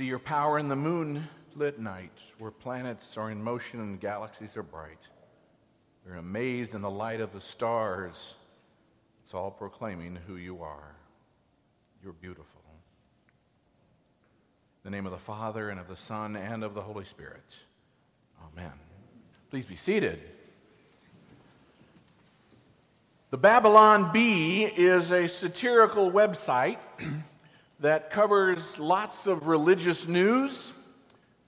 see your power in the moonlit night, where planets are in motion and galaxies are bright. They're amazed in the light of the stars. It's all proclaiming who you are. You're beautiful. In the name of the Father, and of the Son, and of the Holy Spirit. Amen. Please be seated. The Babylon Bee is a satirical website that covers lots of religious news,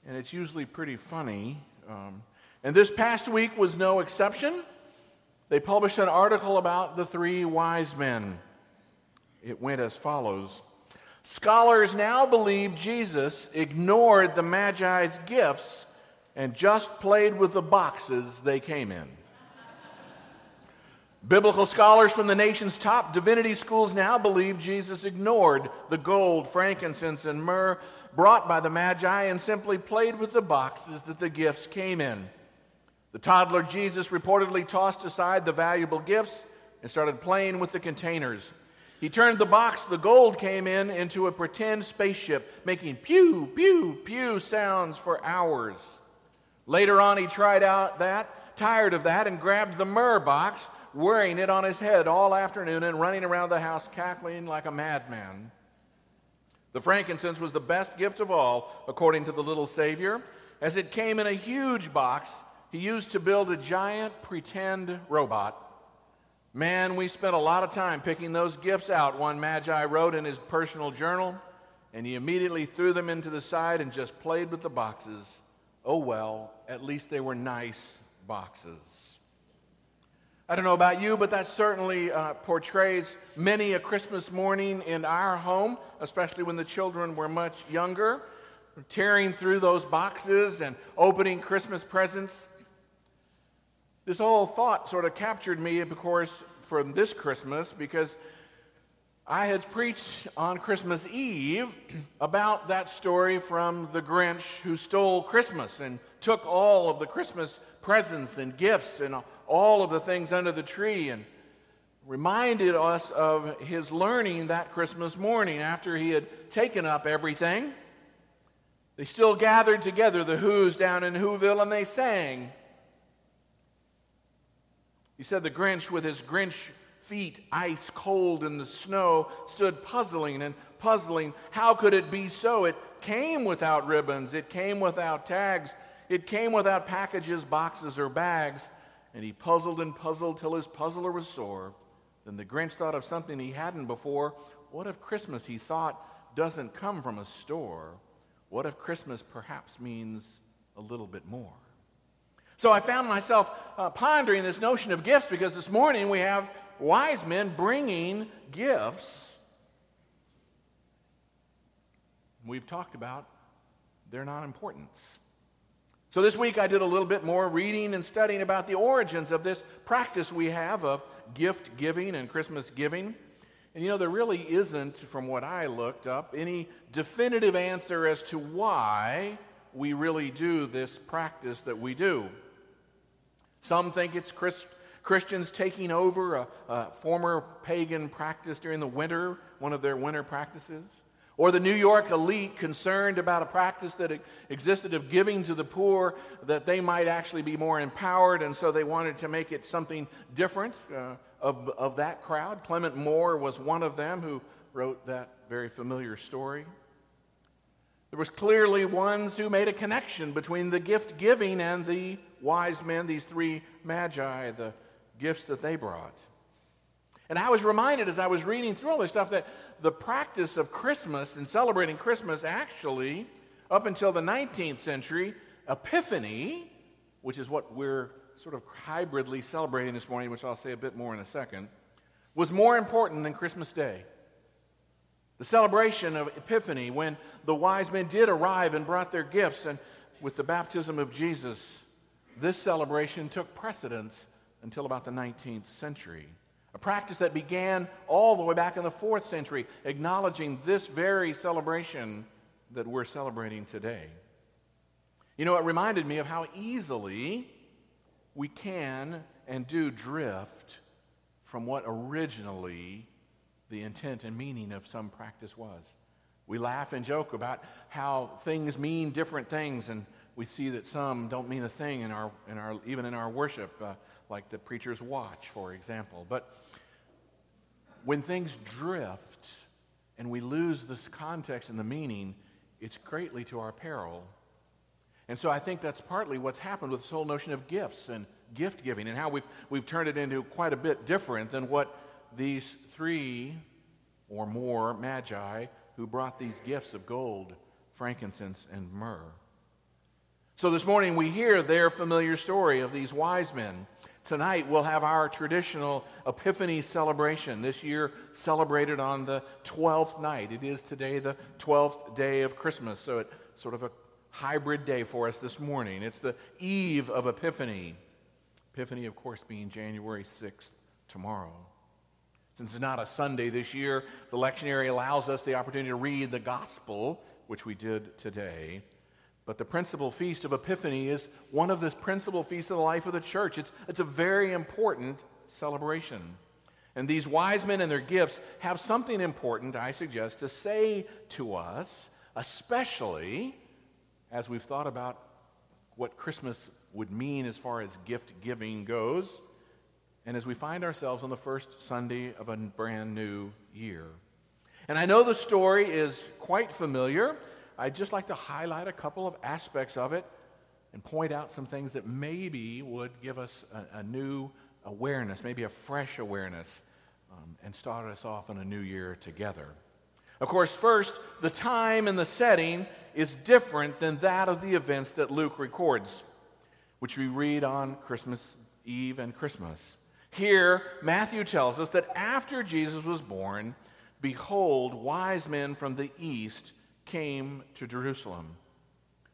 and it's usually pretty funny. Um, and this past week was no exception. They published an article about the three wise men. It went as follows Scholars now believe Jesus ignored the Magi's gifts and just played with the boxes they came in. Biblical scholars from the nation's top divinity schools now believe Jesus ignored the gold, frankincense, and myrrh brought by the Magi and simply played with the boxes that the gifts came in. The toddler Jesus reportedly tossed aside the valuable gifts and started playing with the containers. He turned the box the gold came in into a pretend spaceship, making pew, pew, pew sounds for hours. Later on, he tried out that, tired of that, and grabbed the myrrh box, wearing it on his head all afternoon and running around the house cackling like a madman. The frankincense was the best gift of all, according to the little Savior, as it came in a huge box he used to build a giant pretend robot. Man, we spent a lot of time picking those gifts out, one Magi wrote in his personal journal, and he immediately threw them into the side and just played with the boxes. Oh well, at least they were nice boxes. I don't know about you, but that certainly uh, portrays many a Christmas morning in our home, especially when the children were much younger, tearing through those boxes and opening Christmas presents. This whole thought sort of captured me, of course, for this Christmas because I had preached on Christmas Eve about that story from the Grinch who stole Christmas and took all of the Christmas presents and gifts and all of the things under the tree and reminded us of his learning that Christmas morning after he had taken up everything. They still gathered together, the Who's down in Whoville, and they sang. He said the Grinch, with his Grinch feet ice cold in the snow, stood puzzling and puzzling. How could it be so? It came without ribbons, it came without tags, it came without packages, boxes, or bags. And he puzzled and puzzled till his puzzler was sore. Then the Grinch thought of something he hadn't before. What if Christmas, he thought, doesn't come from a store? What if Christmas perhaps means a little bit more? So I found myself uh, pondering this notion of gifts because this morning we have wise men bringing gifts. We've talked about their non importance. So this week I did a little bit more reading and studying about the origins of this practice we have of gift giving and Christmas giving. And you know, there really isn't, from what I looked up, any definitive answer as to why we really do this practice that we do. Some think it's Chris, Christians taking over a, a former pagan practice during the winter, one of their winter practices. Or the New York elite concerned about a practice that existed of giving to the poor, that they might actually be more empowered, and so they wanted to make it something different uh, of, of that crowd. Clement Moore was one of them who wrote that very familiar story. There was clearly ones who made a connection between the gift giving and the wise men, these three magi, the gifts that they brought. And I was reminded as I was reading through all this stuff that the practice of Christmas and celebrating Christmas actually, up until the 19th century, Epiphany, which is what we're sort of hybridly celebrating this morning, which I'll say a bit more in a second, was more important than Christmas Day. The celebration of Epiphany, when the wise men did arrive and brought their gifts, and with the baptism of Jesus, this celebration took precedence until about the 19th century. A practice that began all the way back in the fourth century, acknowledging this very celebration that we're celebrating today. You know, it reminded me of how easily we can and do drift from what originally the intent and meaning of some practice was. We laugh and joke about how things mean different things, and we see that some don't mean a thing in our, in our, even in our worship, uh, like the preacher's watch, for example. But when things drift and we lose this context and the meaning, it's greatly to our peril. And so I think that's partly what's happened with this whole notion of gifts and gift giving and how we've, we've turned it into quite a bit different than what these three or more magi who brought these gifts of gold, frankincense, and myrrh. So this morning we hear their familiar story of these wise men. Tonight we'll have our traditional Epiphany celebration, this year celebrated on the 12th night. It is today the 12th day of Christmas, so it's sort of a hybrid day for us this morning. It's the eve of Epiphany. Epiphany, of course, being January 6th tomorrow. Since it's not a Sunday this year, the lectionary allows us the opportunity to read the gospel, which we did today. But the principal feast of Epiphany is one of the principal feasts of the life of the church. It's, it's a very important celebration. And these wise men and their gifts have something important, I suggest, to say to us, especially as we've thought about what Christmas would mean as far as gift giving goes, and as we find ourselves on the first Sunday of a brand new year. And I know the story is quite familiar. I'd just like to highlight a couple of aspects of it and point out some things that maybe would give us a, a new awareness, maybe a fresh awareness, um, and start us off in a new year together. Of course, first, the time and the setting is different than that of the events that Luke records, which we read on Christmas Eve and Christmas. Here, Matthew tells us that after Jesus was born, behold, wise men from the east came to Jerusalem.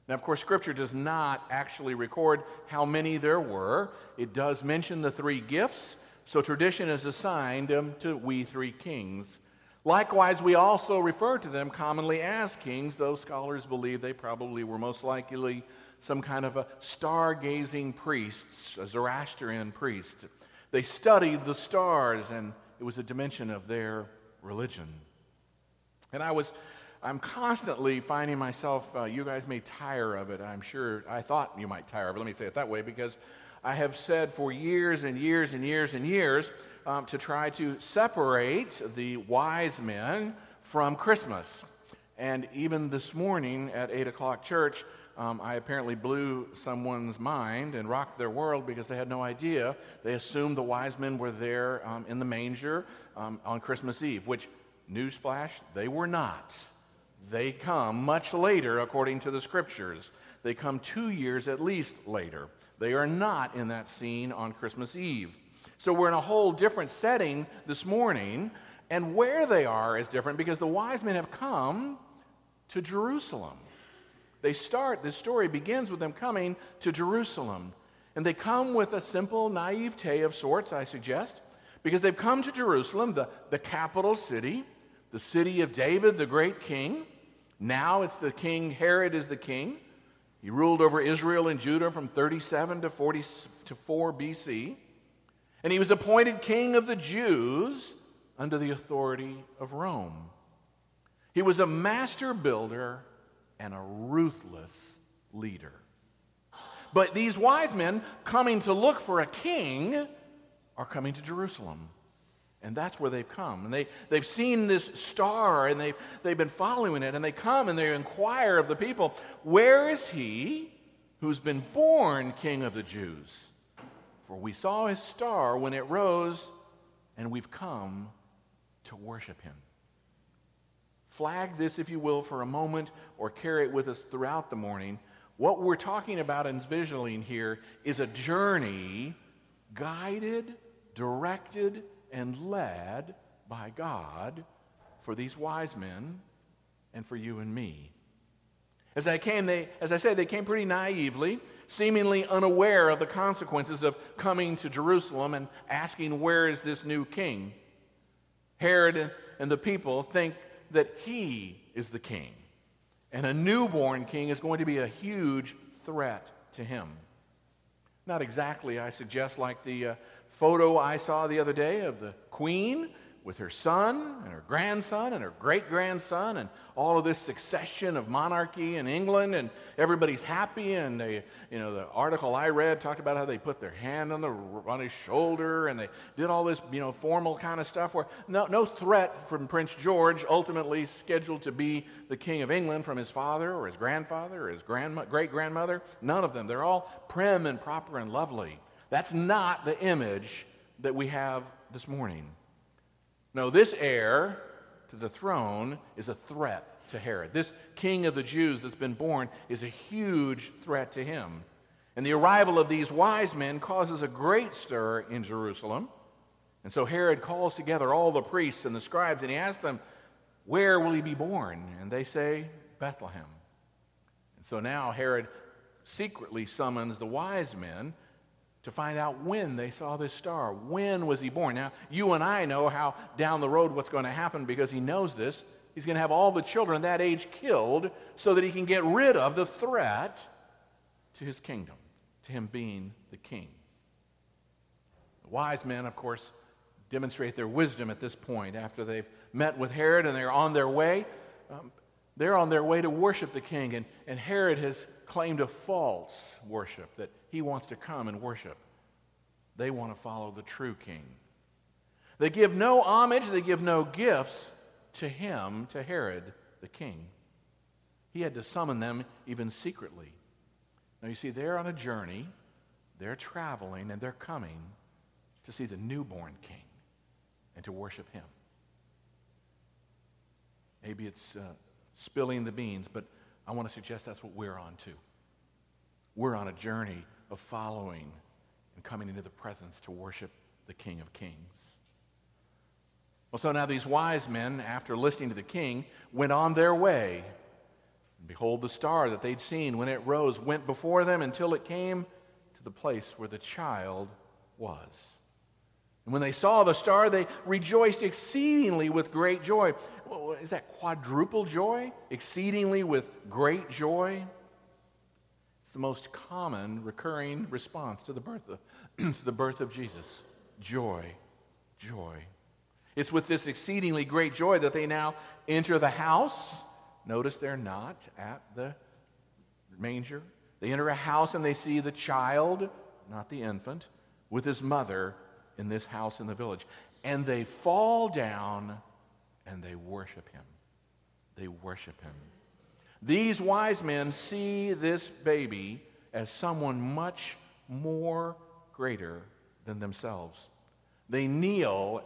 Now, of course, Scripture does not actually record how many there were. It does mention the three gifts, so tradition has assigned them to we three kings. Likewise, we also refer to them commonly as kings, though scholars believe they probably were most likely some kind of a stargazing priests, a Zoroastrian priest. They studied the stars, and it was a dimension of their religion. And I was, I'm constantly finding myself, uh, you guys may tire of it, I'm sure. I thought you might tire of it, let me say it that way, because I have said for years and years and years and years um, to try to separate the wise men from Christmas. And even this morning at 8 o'clock church, um, I apparently blew someone's mind and rocked their world because they had no idea. They assumed the wise men were there um, in the manger um, on Christmas Eve, which, newsflash, they were not. They come much later, according to the scriptures. They come two years at least later. They are not in that scene on Christmas Eve. So we're in a whole different setting this morning, and where they are is different because the wise men have come to Jerusalem. They start, this story begins with them coming to Jerusalem. And they come with a simple naivete of sorts, I suggest, because they've come to Jerusalem, the, the capital city, the city of David, the great king. Now it's the king, Herod is the king. He ruled over Israel and Judah from 37 to 40 to 4 BC. And he was appointed king of the Jews under the authority of Rome. He was a master builder and a ruthless leader. But these wise men coming to look for a king are coming to Jerusalem. And that's where they've come. And they, they've seen this star and they've, they've been following it. And they come and they inquire of the people, Where is he who's been born king of the Jews? For we saw his star when it rose, and we've come to worship him. Flag this, if you will, for a moment or carry it with us throughout the morning. What we're talking about and visualing here is a journey guided, directed, and led by God for these wise men and for you and me. As I came, they, as I said, they came pretty naively, seemingly unaware of the consequences of coming to Jerusalem and asking, Where is this new king? Herod and the people think that he is the king. And a newborn king is going to be a huge threat to him. Not exactly, I suggest, like the uh, photo I saw the other day of the queen with her son and her grandson and her great grandson and all of this succession of monarchy in England and everybody's happy and they you know the article I read talked about how they put their hand on the on his shoulder and they did all this you know formal kind of stuff where no no threat from Prince George ultimately scheduled to be the king of England from his father or his grandfather or his grandma, great grandmother none of them. They're all prim and proper and lovely that's not the image that we have this morning no, this heir to the throne is a threat to Herod. This king of the Jews that's been born is a huge threat to him. And the arrival of these wise men causes a great stir in Jerusalem. And so Herod calls together all the priests and the scribes and he asks them, Where will he be born? And they say, Bethlehem. And so now Herod secretly summons the wise men to find out when they saw this star. When was he born? Now, you and I know how down the road what's going to happen because he knows this. He's going to have all the children that age killed so that he can get rid of the threat to his kingdom, to him being the king. The wise men, of course, demonstrate their wisdom at this point after they've met with Herod and they're on their way. Um, they're on their way to worship the king, and, and Herod has claimed a false worship that he wants to come and worship. They want to follow the true king. They give no homage, they give no gifts to him, to Herod the king. He had to summon them even secretly. Now, you see, they're on a journey, they're traveling, and they're coming to see the newborn king and to worship him. Maybe it's uh, spilling the beans, but I want to suggest that's what we're on too. We're on a journey of following and coming into the presence to worship the King of Kings. Well, so now these wise men, after listening to the king, went on their way. And behold, the star that they'd seen when it rose went before them until it came to the place where the child was. And when they saw the star, they rejoiced exceedingly with great joy. Is that quadruple joy? Exceedingly with great joy? It's the most common recurring response to the birth of, to the birth of Jesus joy, joy. It's with this exceedingly great joy that they now enter the house. Notice they're not at the manger. They enter a house and they see the child, not the infant, with his mother in this house in the village. And they fall down and they worship him. They worship him. These wise men see this baby as someone much more greater than themselves. They kneel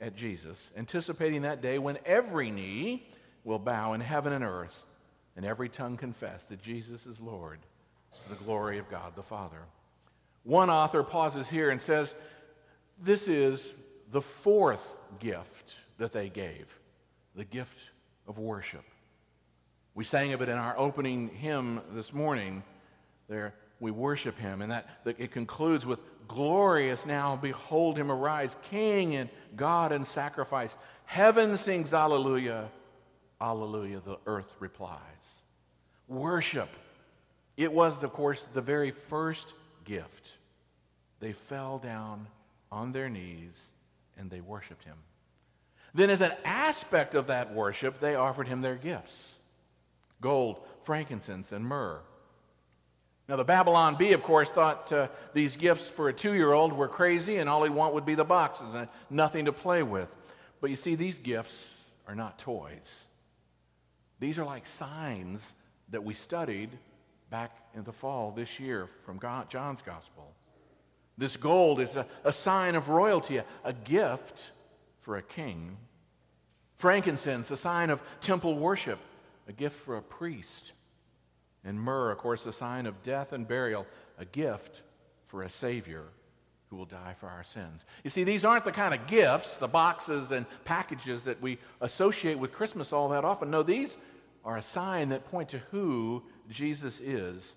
at Jesus, anticipating that day when every knee will bow in heaven and earth and every tongue confess that Jesus is Lord to the glory of God the Father. One author pauses here and says, This is the fourth gift that they gave the gift of worship. We sang of it in our opening hymn this morning. There, we worship him, and that, that it concludes with glorious now behold him arise king and god and sacrifice. Heaven sings alleluia alleluia the earth replies. Worship. It was of course the very first gift. They fell down on their knees and they worshiped him. Then as an aspect of that worship they offered him their gifts gold, frankincense, and myrrh. Now, the Babylon Bee, of course, thought uh, these gifts for a two year old were crazy and all he'd want would be the boxes and nothing to play with. But you see, these gifts are not toys. These are like signs that we studied back in the fall this year from God, John's Gospel. This gold is a, a sign of royalty, a, a gift for a king. Frankincense, a sign of temple worship a gift for a priest. And myrrh, of course, a sign of death and burial, a gift for a Savior who will die for our sins. You see, these aren't the kind of gifts, the boxes and packages that we associate with Christmas all that often. No, these are a sign that point to who Jesus is.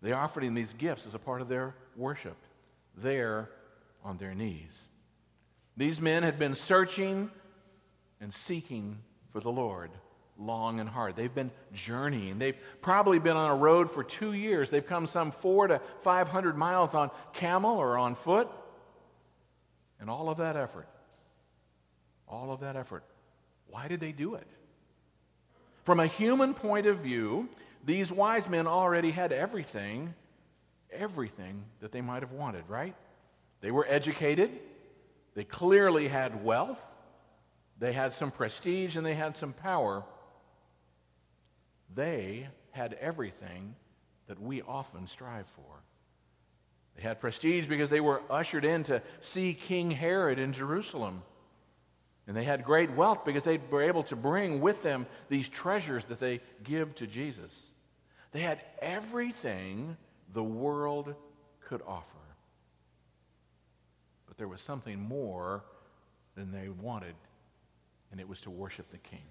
They offered him these gifts as a part of their worship, there on their knees. These men had been searching and seeking for the Lord long and hard. They've been journeying. They've probably been on a road for two years. They've come some four to 500 miles on camel or on foot. And all of that effort, all of that effort, why did they do it? From a human point of view, these wise men already had everything, everything that they might have wanted, right? They were educated, they clearly had wealth, they had some prestige, and they had some power. They had everything that we often strive for. They had prestige because they were ushered in to see King Herod in Jerusalem. And they had great wealth because they were able to bring with them these treasures that they give to Jesus. They had everything the world could offer. But there was something more than they wanted, and it was to worship the King.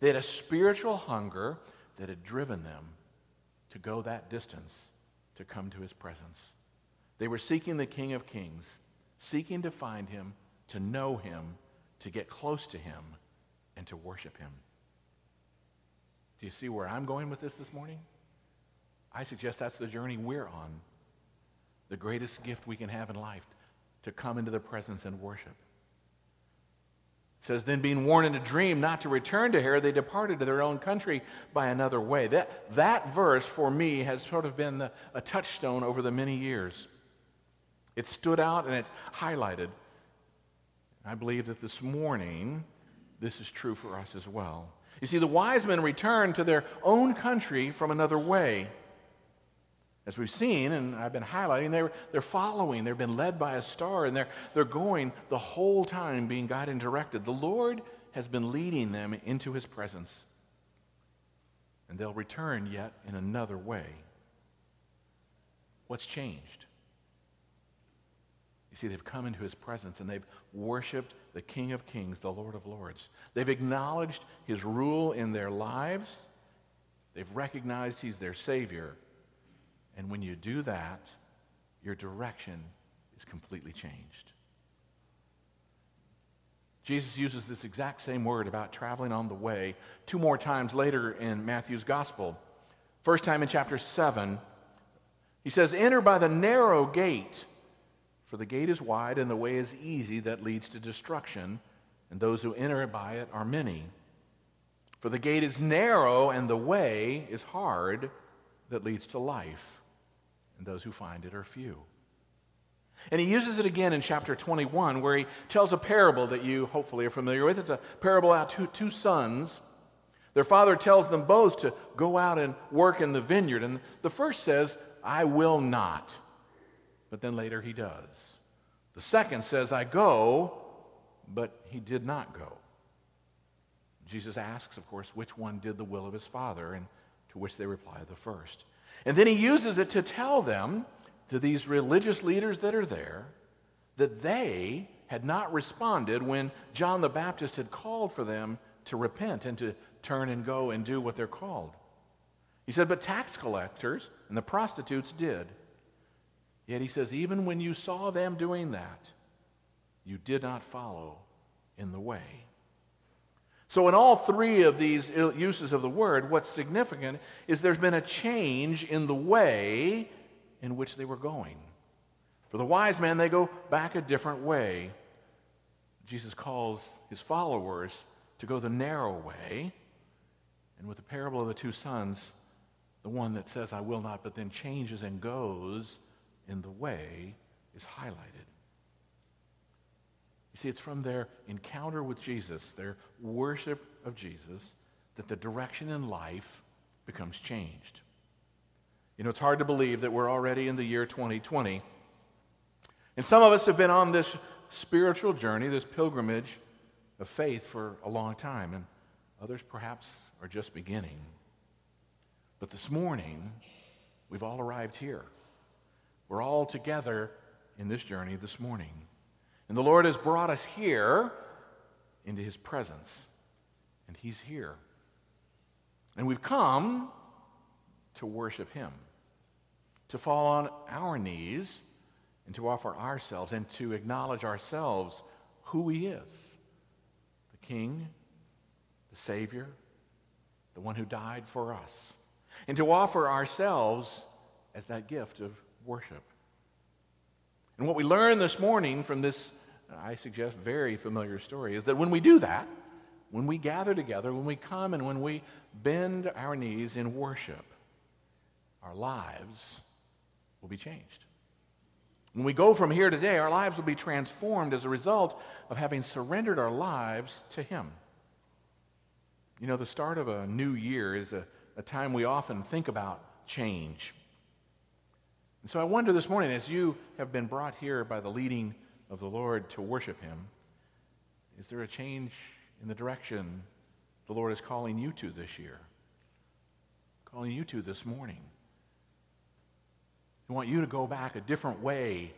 They had a spiritual hunger that had driven them to go that distance to come to his presence. They were seeking the King of Kings, seeking to find him, to know him, to get close to him, and to worship him. Do you see where I'm going with this this morning? I suggest that's the journey we're on. The greatest gift we can have in life to come into the presence and worship. Says, Then being warned in a dream not to return to Herod, they departed to their own country by another way. That, that verse for me has sort of been the, a touchstone over the many years. It stood out and it's highlighted. I believe that this morning, this is true for us as well. You see, the wise men returned to their own country from another way. As we've seen, and I've been highlighting, they're, they're following, they've been led by a star, and they're, they're going the whole time being guided and directed. The Lord has been leading them into his presence. And they'll return yet in another way. What's changed? You see, they've come into his presence and they've worshiped the King of Kings, the Lord of Lords. They've acknowledged his rule in their lives, they've recognized he's their Savior. And when you do that, your direction is completely changed. Jesus uses this exact same word about traveling on the way two more times later in Matthew's gospel. First time in chapter 7, he says, Enter by the narrow gate, for the gate is wide and the way is easy that leads to destruction, and those who enter by it are many. For the gate is narrow and the way is hard that leads to life and those who find it are few. And he uses it again in chapter 21, where he tells a parable that you hopefully are familiar with. It's a parable about two, two sons. Their father tells them both to go out and work in the vineyard. And the first says, I will not. But then later he does. The second says, I go, but he did not go. Jesus asks, of course, which one did the will of his father, and to which they reply, the first. And then he uses it to tell them, to these religious leaders that are there, that they had not responded when John the Baptist had called for them to repent and to turn and go and do what they're called. He said, but tax collectors and the prostitutes did. Yet he says, even when you saw them doing that, you did not follow in the way. So, in all three of these uses of the word, what's significant is there's been a change in the way in which they were going. For the wise men, they go back a different way. Jesus calls his followers to go the narrow way. And with the parable of the two sons, the one that says, I will not, but then changes and goes in the way is highlighted. You see, it's from their encounter with Jesus, their worship of Jesus, that the direction in life becomes changed. You know, it's hard to believe that we're already in the year 2020. And some of us have been on this spiritual journey, this pilgrimage of faith for a long time, and others perhaps are just beginning. But this morning, we've all arrived here. We're all together in this journey this morning. And the Lord has brought us here into his presence. And he's here. And we've come to worship him, to fall on our knees and to offer ourselves and to acknowledge ourselves who he is the King, the Savior, the one who died for us, and to offer ourselves as that gift of worship. And what we learn this morning from this I suggest, very familiar story is that when we do that, when we gather together, when we come and when we bend our knees in worship, our lives will be changed. When we go from here today, our lives will be transformed as a result of having surrendered our lives to Him. You know, the start of a new year is a, a time we often think about change. And so I wonder this morning, as you have been brought here by the leading of the Lord to worship Him, is there a change in the direction the Lord is calling you to this year? Calling you to this morning? I want you to go back a different way,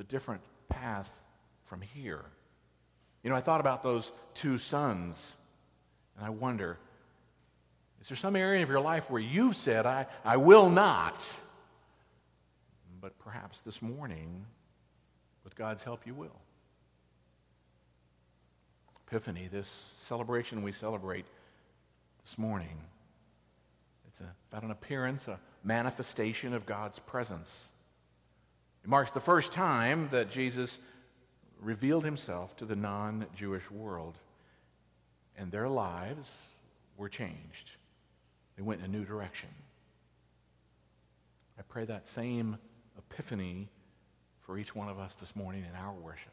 a different path from here. You know, I thought about those two sons, and I wonder is there some area of your life where you've said, I, I will not? But perhaps this morning, with God's help, you will. Epiphany, this celebration we celebrate this morning, it's a, about an appearance, a manifestation of God's presence. It marks the first time that Jesus revealed himself to the non Jewish world, and their lives were changed. They went in a new direction. I pray that same epiphany for each one of us this morning in our worship,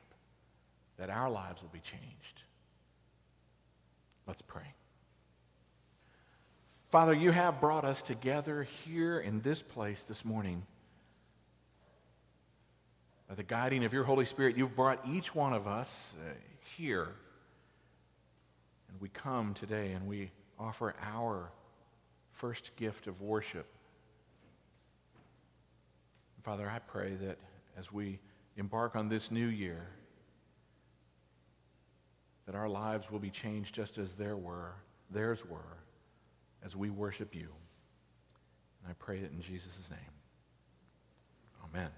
that our lives will be changed. Let's pray. Father, you have brought us together here in this place this morning. By the guiding of your Holy Spirit, you've brought each one of us uh, here. And we come today and we offer our first gift of worship. Father, I pray that as we embark on this new year, that our lives will be changed just as there were, theirs were, as we worship you. And I pray it in Jesus' name. Amen.